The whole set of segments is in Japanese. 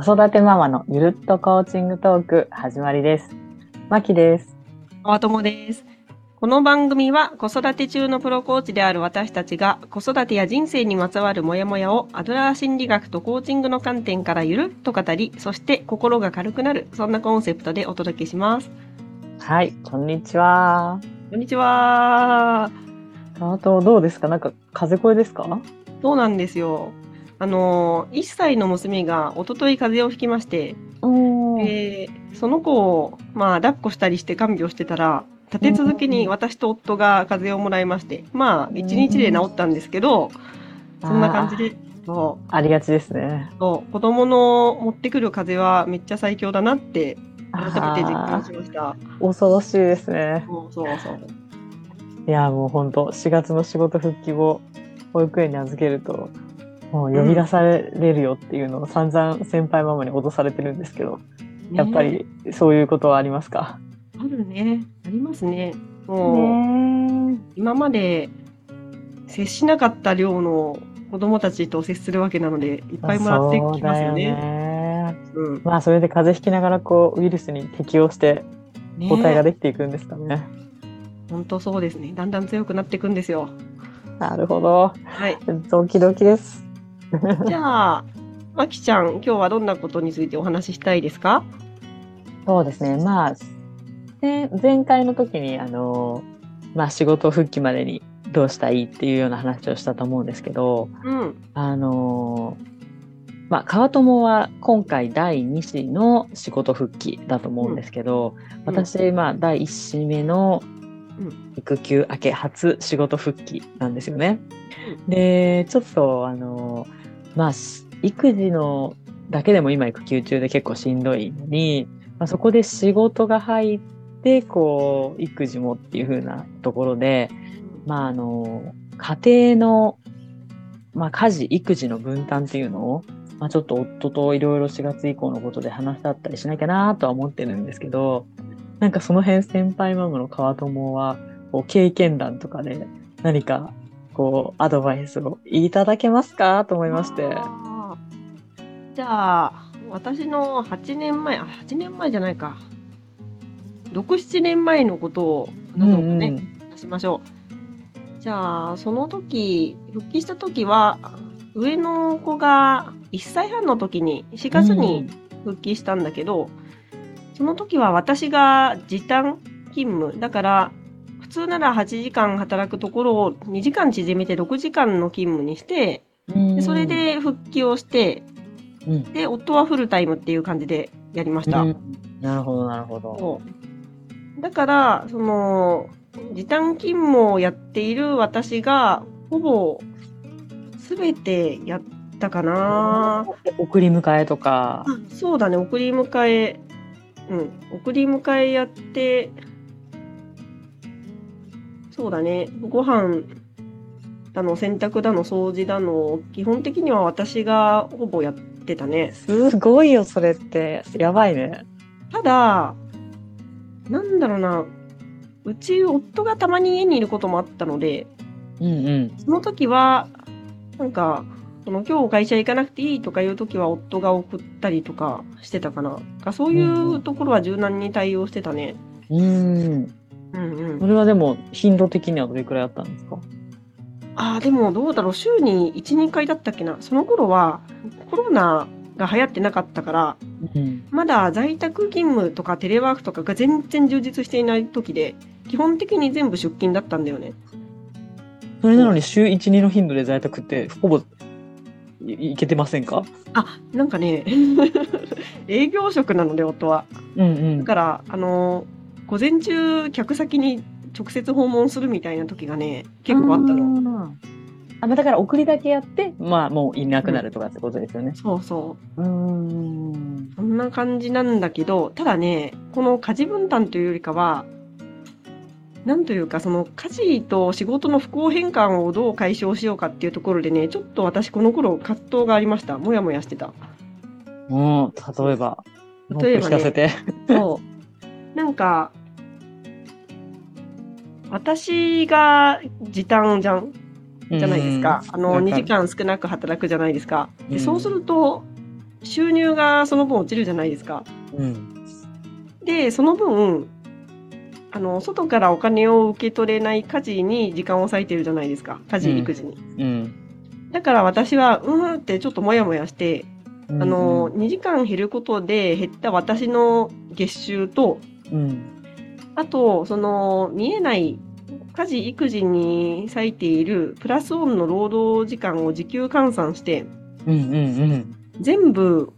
子育てママのゆるっとコーチングトーク始まりです。まきです。川友です。この番組は子育て中のプロコーチである私たちが子育てや人生にまつわるモヤモヤをアドラー心理学とコーチングの観点からゆるっと語り、そして心が軽くなる、そんなコンセプトでお届けします。はい、こんにちは。こんにちは。あとどうですか？なんか風邪声ですか？そうなんですよ。あの、1歳の娘が一昨日風邪をひきまして、おーでその子を、まあ、抱っこしたりして看病してたら、立て続けに私と夫が風邪をもらいまして、まあ、1日で治ったんですけど、そんな感じで、そうありがちですね。そう子供の持ってくる風邪はめっちゃ最強だなって、改めて実あ感しました。ー恐ろしいですね。そうそうそう。いや、もう本当4月の仕事復帰後、保育園に預けると、もう呼び出されるよっていうのを散々先輩ママに脅されてるんですけど、やっぱねりそういうことはありますか？あるね。ありますね。もう、ね今まで接しなかった量の子供たちと接するわけなので、いっぱいもらってきますよね。よねうん。まあそれで風邪ひきながらこうウイルスに適応してね抗体ができていくんですかね。本当そうですね。だんだん強くなっていくんですよ。なるほど。はい。ドキドキです。じゃあ、まきちゃん、今日はどんなことについてお話ししたいですか？そうですね。まあ、で前回の時にあの、まあ仕事復帰までにどうしたいっていうような話をしたと思うんですけど、うん。あの、まあ川友は今回第2子の仕事復帰だと思うんですけど、私、まあ第1子目のうん育休明け初仕事復帰なんですよね。で、ちょっとあの、まあ、し育児のだけでも今育休中で結構しんどいのに、まあ、そこで仕事が入って、こう、育児もっていう風なところで、まああの、家庭の、まあ家事、育児の分担っていうのを、まあちょっと夫といろいろ4月以降のことで話し合ったりしなきゃなとは思ってるんですけど、なんかその辺先輩ママの川友は、こう経験談とかで何かこうアドバイスをいただけますか？と思いまして。じゃあ、私の8年前、あ、8年前じゃないか。6、7年前のことを、なのね、うん話しましょう。じゃあ、その時、復帰した時は、上の子が1歳半の時に、4月に復帰したんだけど、その時は私が時短勤務。だから、普通なら8時間働くところを2時間縮めて6時間の勤務にして、うんでそれ、で復帰をして、うんで、夫はフルタイムっていう感じでやりました。うんなるほど、なるほど。だから、その、時短勤務をやっている私が、ほぼ、すべてやったかな。送り迎えとか。あそうだね、送り迎え、うん、送り迎えやって、そうだね、ご飯だの、洗濯だの、掃除だの、基本的には私がほぼやってたね。すごいよ、それって。やばいね。ただ、なんだろうな、うち夫がたまに家にいることもあったので、うんうん。その時は、なんか、その今日会社行かなくていいとかいう時は夫が送ったりとかしてたかな。かそういうところは柔軟に対応してたね。うん。うんうんそ。れはでも、頻度的にはどれくらいあったんですか？ああ、でもどうだろう。週に1、2回だったっけな。その頃はコロナが流行ってなかったから、うん。まだ在宅勤務とかテレワークとかが全然充実していない時で、基本的に全部出勤だったんだよね。それなのに週1、2の頻度で在宅って、ほぼいいけてませんか？あ、なんかね、営業職なので夫は。うんうんだから、あの、午前中客先に直接訪問するみたいな時がね、結構あったの。の。あ、まあだから送りだけやって、まあもういなくなるとかってことですよね。そうそう。うーん。そんな感じなんだけど、ただね、この家事分担というよりかは、なんというか、その家事と仕事の不公平感をどう解消しようかっていうところでね、ちょっと私この頃葛藤がありました。もやもやしてた。うん、例えば。例えばねもっと聞かせて。そう。なんか、私が時短じゃんじゃないですか。あの、2時間少なく働くじゃないですか。で、うんそうすると、収入がその分落ちるじゃないですか。うん。で、その分、あの、外からお金を受け取れない家事に時間を割いてるじゃないですか。家事、うん育児に。うん。だから私は、うーんってちょっともやもやして、ああの、、2時間減ることで減った私の月収と、うん。あと、その、見えない家事、育児に割いているプラスオンの労働時間を時給換算して、うんうんうん。全部、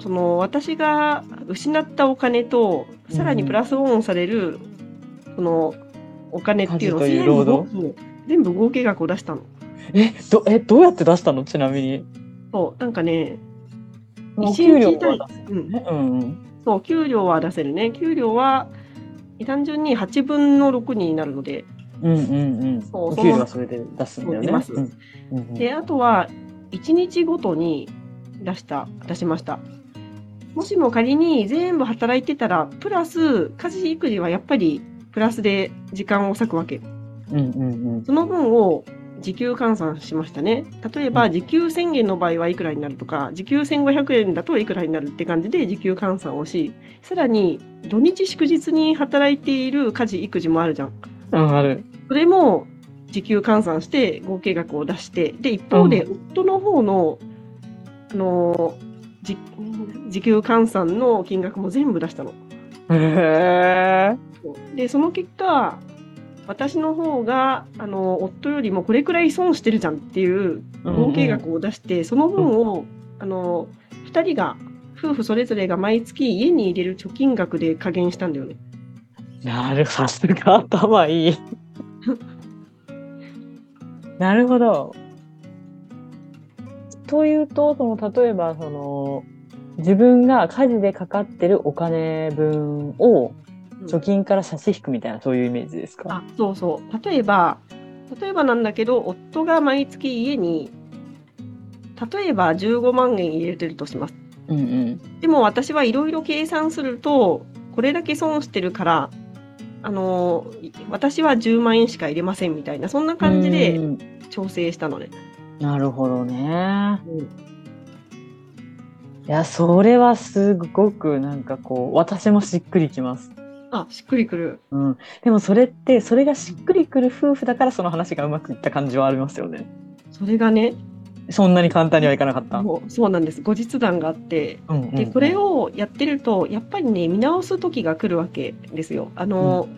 その、私が失ったお金と、さらにプラスオンされる、その、お金っていうのを全部そう全部合計額を出したの。え、ど、え、どうやって出したの？ちなみに。そう、なんかね、給料は出せうん、るね。うんうん。そう、給料は出せるね。給料は、単純に8分の6になるので、うんうんうん。そうお給料はそれで出すんだよね。出ますうんうんうんで、あとは、1日ごとに出した、出しました。もしも仮に全部働いてたら、プラス、家事育児はやっぱり、プラスで時間を割くわけ。うんうんうん。その分を時給換算しましたね。例えば、時給1000円の場合はいくらになるとか、時給1500円だといくらになるって感じで時給換算をし、さらに、土日祝日に働いている家事育児もあるじゃん。うん、ある。それも時給換算して合計額を出して、で、一方で夫の方の、あのー、じ時給換算の金額も全部出したの。へえ。で、その結果、私の方が、あの、夫よりもこれくらい損してるじゃんっていう合計額を出して、その分を、あの、二人が、夫婦それぞれが毎月家に入れる貯金額で加減したんだよね。なるさすが頭いい。なるほど。というと、その例えばその自分が家事でかかってるお金分をうん貯金から差し引くみたいなそういうイメージですか？あ、そうそう。例えば、例えばなんだけど、夫が毎月家に、例えば15万円入れてるとします。うんうん。でも私はいろいろ計算すると、これだけ損してるから、あの、私は10万円しか入れませんみたいな、そんな感じうでん調整したのね。なるほどね。うんいや、それはすごくなんかこう、私もしっくりきます。あ、しっくりくる。うん。でもそれって、それがしっくりくる夫婦だからその話がうまくいった感じはありますよね。それがね、そんなに簡単にはいかなかった。もうそうなんです。後日談があって、うんうんうんで、これをやってると、やっぱりね、見直す時が来るわけですよ。あの、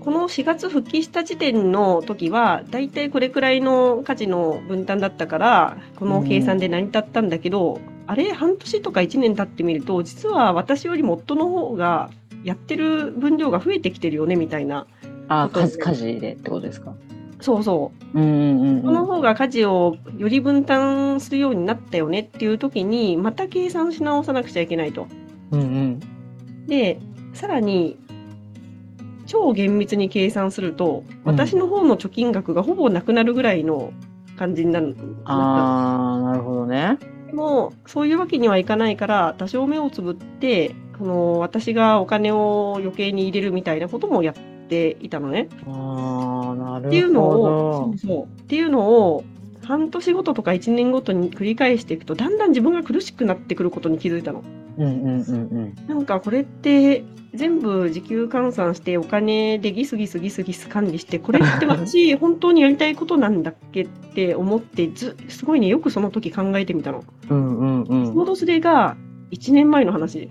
この4月復帰した時点の時は、だいたいこれくらいの家事の分担だったから、この計算で成り立ったんだけど、あれ、半年とか1年経ってみると、実は私よりも夫の方がやってる分量が増えてきてるよね、みたいな。あ、こと家事家事でってことですか？そうそう。うんうんうんこの方が家事をより分担するようになったよねっていう時に、また計算し直さなくちゃいけないと。うんうん。で、さらに、超厳密に計算すると、うん私の方の貯金額がほぼなくなるぐらいの感じになる。ああ、なるほどね。でも、そういうわけにはいかないから、多少目をつぶって、あの、私がお金を余計に入れるみたいなこともやっていたのね。ああ、なるほど。っていうのを、そう。っていうのを、半年ごととか1年ごとに繰り返していくと、だんだん自分が苦しくなってくることに気づいたの。うんうんうんうん。なんかこれって、全部時給換算してお金でギスギスギスギス管理して、これって私 本当にやりたいことなんだっけって思って、ず、すごいね、よくその時考えてみたの。うんうんうん。ちょうどそれが1年前の話。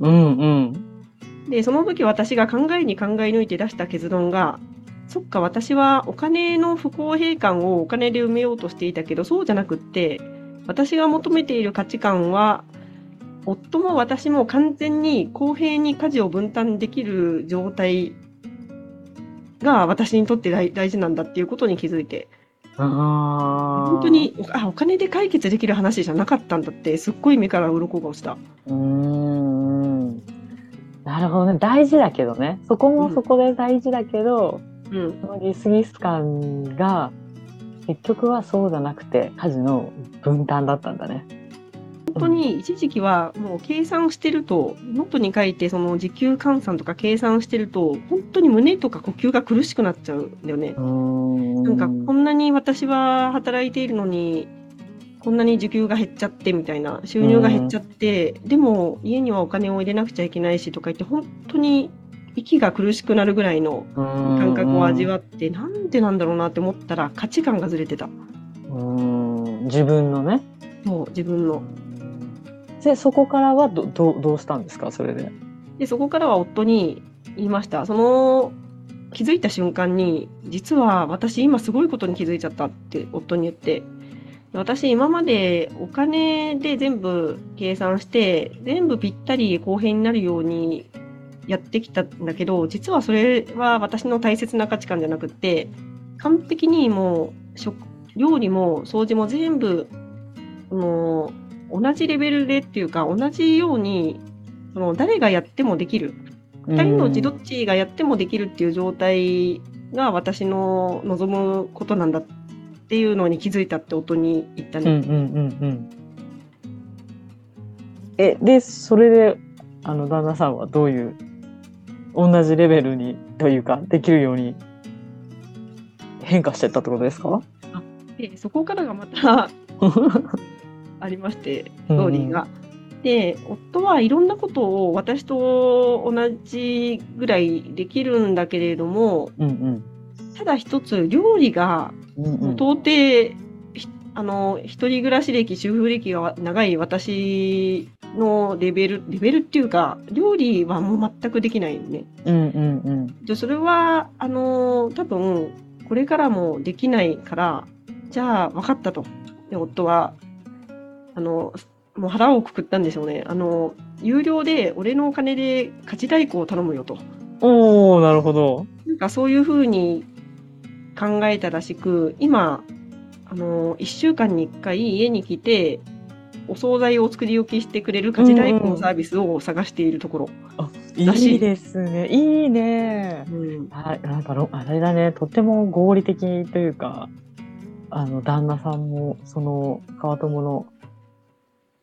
うんうん。で、その時私が考えに考え抜いて出した結論が、そっか、私はお金の不公平感をお金で埋めようとしていたけど、そうじゃなくって、私が求めている価値観は、夫も私も完全に公平に家事を分担できる状態が私にとって大大事なんだっていうことに気づいて、ああ。本当。に、あ、お金で解決できる話じゃなかったんだって、すっごい目から鱗が落ちた。うーん。なるほどね。大事だけどね。そこもそこで大事だけど、うん。そのギスギス感が、結局はそうじゃなくて、家事の分担だったんだね。本当に一時期はもう計算してると、ノートに書いてその時給換算とか計算してると、本当に胸とか呼吸が苦しくなっちゃうんだよね。ん。なんかこんなに私は働いているのに、こんなに時給が減っちゃってみたいな収入が減っちゃって、でも家にはお金を入れなくちゃいけないしとか言って本当に息が苦しくなるぐらいの感覚を味わって、なんでなんだろうなって思ったら価値観がずれてた。うん。自分のね。そう自分の。でそこからはどどうどうしたんですか？それで。でそこからは夫に言いました。その気づいた瞬間に実は私今すごいことに気づいちゃったって夫に言って私今までお金で全部計算して全部ぴったり公平になるようにやってきたんだけど実はそれは私の大切な価値観じゃなくて完璧にもう食料理も掃除も全部の同じレベルでっていうか同じようにその誰がやってもできる2人のうちどっちがやってもできるっていう状態が私の望むことなんだっていうのに気づいたって夫に言ったね。うんうんうんうん。えでそれであの旦那さんはどういう同じレベルにというかできるように変化してったってことですか？でそこからがまた ありましてストーリーが。で夫はいろんなことを私と同じぐらいできるんだけれどもうんうんただ一つ料理がうんうん到底ひあの一人暮らし歴主婦歴が長い私のレベルレベルっていうか料理はもう全くできないよね。うんうんでそれはあの多分これからもできないからじゃあ分かったと。で夫はあのもう腹をくくったんでしょうね。あの有料で俺のお金で家事代行を頼むよと。おおなるほど。なんかそういうふうに考えたらしく、今、あの、1週間に1回家に来て、お惣菜を作り置きしてくれる家事代行のサービスを探しているところ。いらしいいですね。いいね。うんはい、なんかろあれだね、とっても合理的というか、あの旦那さんもその川友の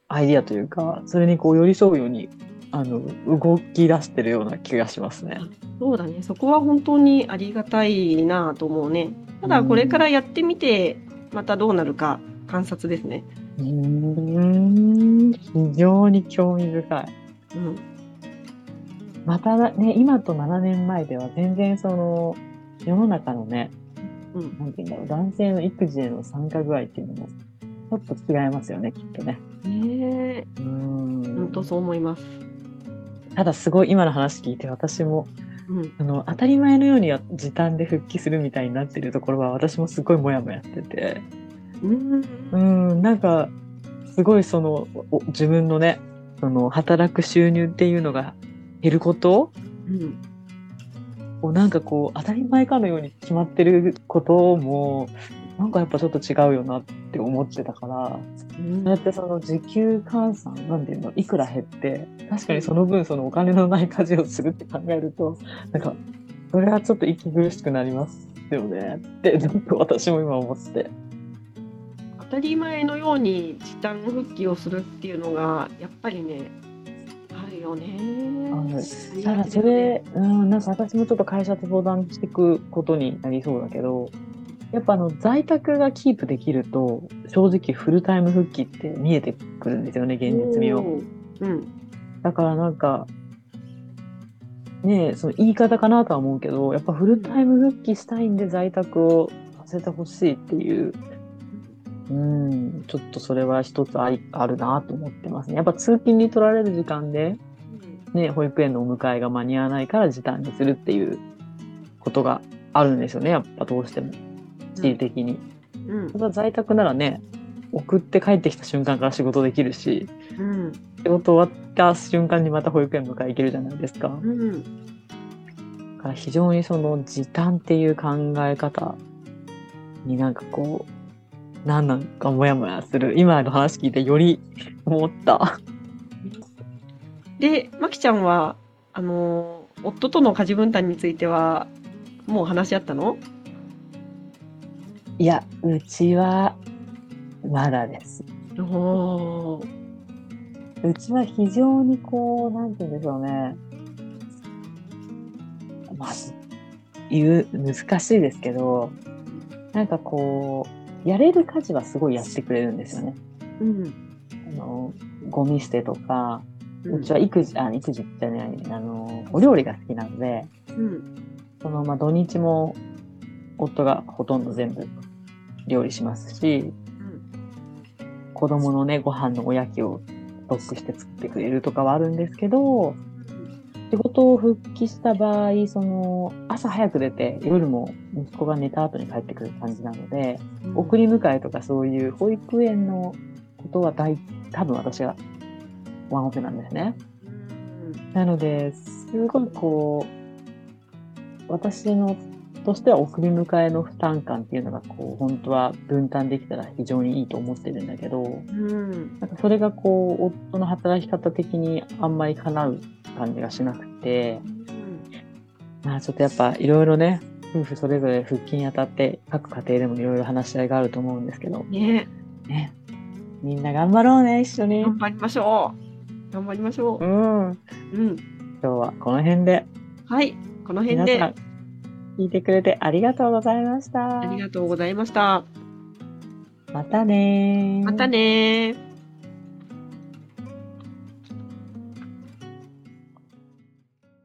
アイディアというか、それにこう寄り添うようにあの動き出してるような気がしますね。そうだね。そこは本当にありがたいなと思うね。ただ、これからやってみて、またどうなるか観察ですね。うーん、非常に興味深い。うん。またね、今と7年前では全然その世の中のね、うん。なんて言うんだろう、男性の育児への参加具合っていうのもちょっと違いますよね、きっとね。ねえ、うーん本当そう思います。ただすごい今の話聞いて私もうん。あの当たり前のようには時短で復帰するみたいになってるところは私もすごいモヤモヤしててうん。うんなんかすごいそのお自分のねその働く収入っていうのが減ること？うん。をなんかこう当たり前かのように決まってることもなんかやっぱちょっと違うよなって思ってたからうんそうやってその時給換算なんていうのいくら減って確かにその分そのお金のない家事をするって考えるとなんかそれはちょっと息苦しくなりますよねってちょっと私も今思って。当たり前のように時短復帰をするっていうのがやっぱりねあるよね。ある。ただそれ、うん、なんか私もちょっと会社と相談していくことになりそうだけどやっぱあの在宅がキープできると正直フルタイム復帰って見えてくるんですよね現実味を。うん。だからなんか、ねえ、その言い方かなとは思うけど、やっぱフルタイム復帰したいんで在宅をさせてほしいっていう、うん、ちょっとそれは一つありあるなと思ってますね。やっぱ通勤に取られる時間で、ね、保育園のお迎えが間に合わないから時短にするっていうことがあるんですよね、やっぱどうしても。地理的に。うんただ在宅ならね、送って帰ってきた瞬間から仕事できるし、うん仕事終わった瞬間にまた保育園迎え行けるじゃないですか。うんだから非常にその時短っていう考え方になんかこう、なんなんかモヤモヤする。今の話聞いてより思った。で、まきちゃんはあの夫との家事分担についてはもう話し合ったの？いや、うちはまだです。おーうちは非常にこう、なんて言うんでしょうね。まあ、言う、難しいですけど、なんかこう、やれる家事はすごいやってくれるんですよね。うん。あの、ゴミ捨てとか、ううちは育児、あ、育児じゃない、あの、お料理が好きなので、うん。その、まあ、土日も夫がほとんど全部料理しますし、子供のね、ご飯のおやきをストックして作ってくれるとかはあるんですけど、仕事を復帰した場合、その、朝早く出て、夜も息子が寝た後に帰ってくる感じなので、うん。送り迎えとかそういう保育園のことは大、多分私がワンオペなんですね。うんなので、すごいこう、私のとしては送り迎えの負担感っていうのがこう、本当は分担できたら非常にいいと思ってるんだけど、うん。なんかそれがこう、夫の働き方的にあんまり叶う感じがしなくて、まあちょっとやっぱいろいろね、夫婦それぞれ復帰にあたって各家庭でもいろいろ話し合いがあると思うんですけど、ねね。みんな頑張ろうね、一緒に。頑張りましょう。頑張りましょうん。う。うん。今日はこの辺で、はい。この辺で聞いてくれてありがとうございました。ありがとうございました。またねーまたねー。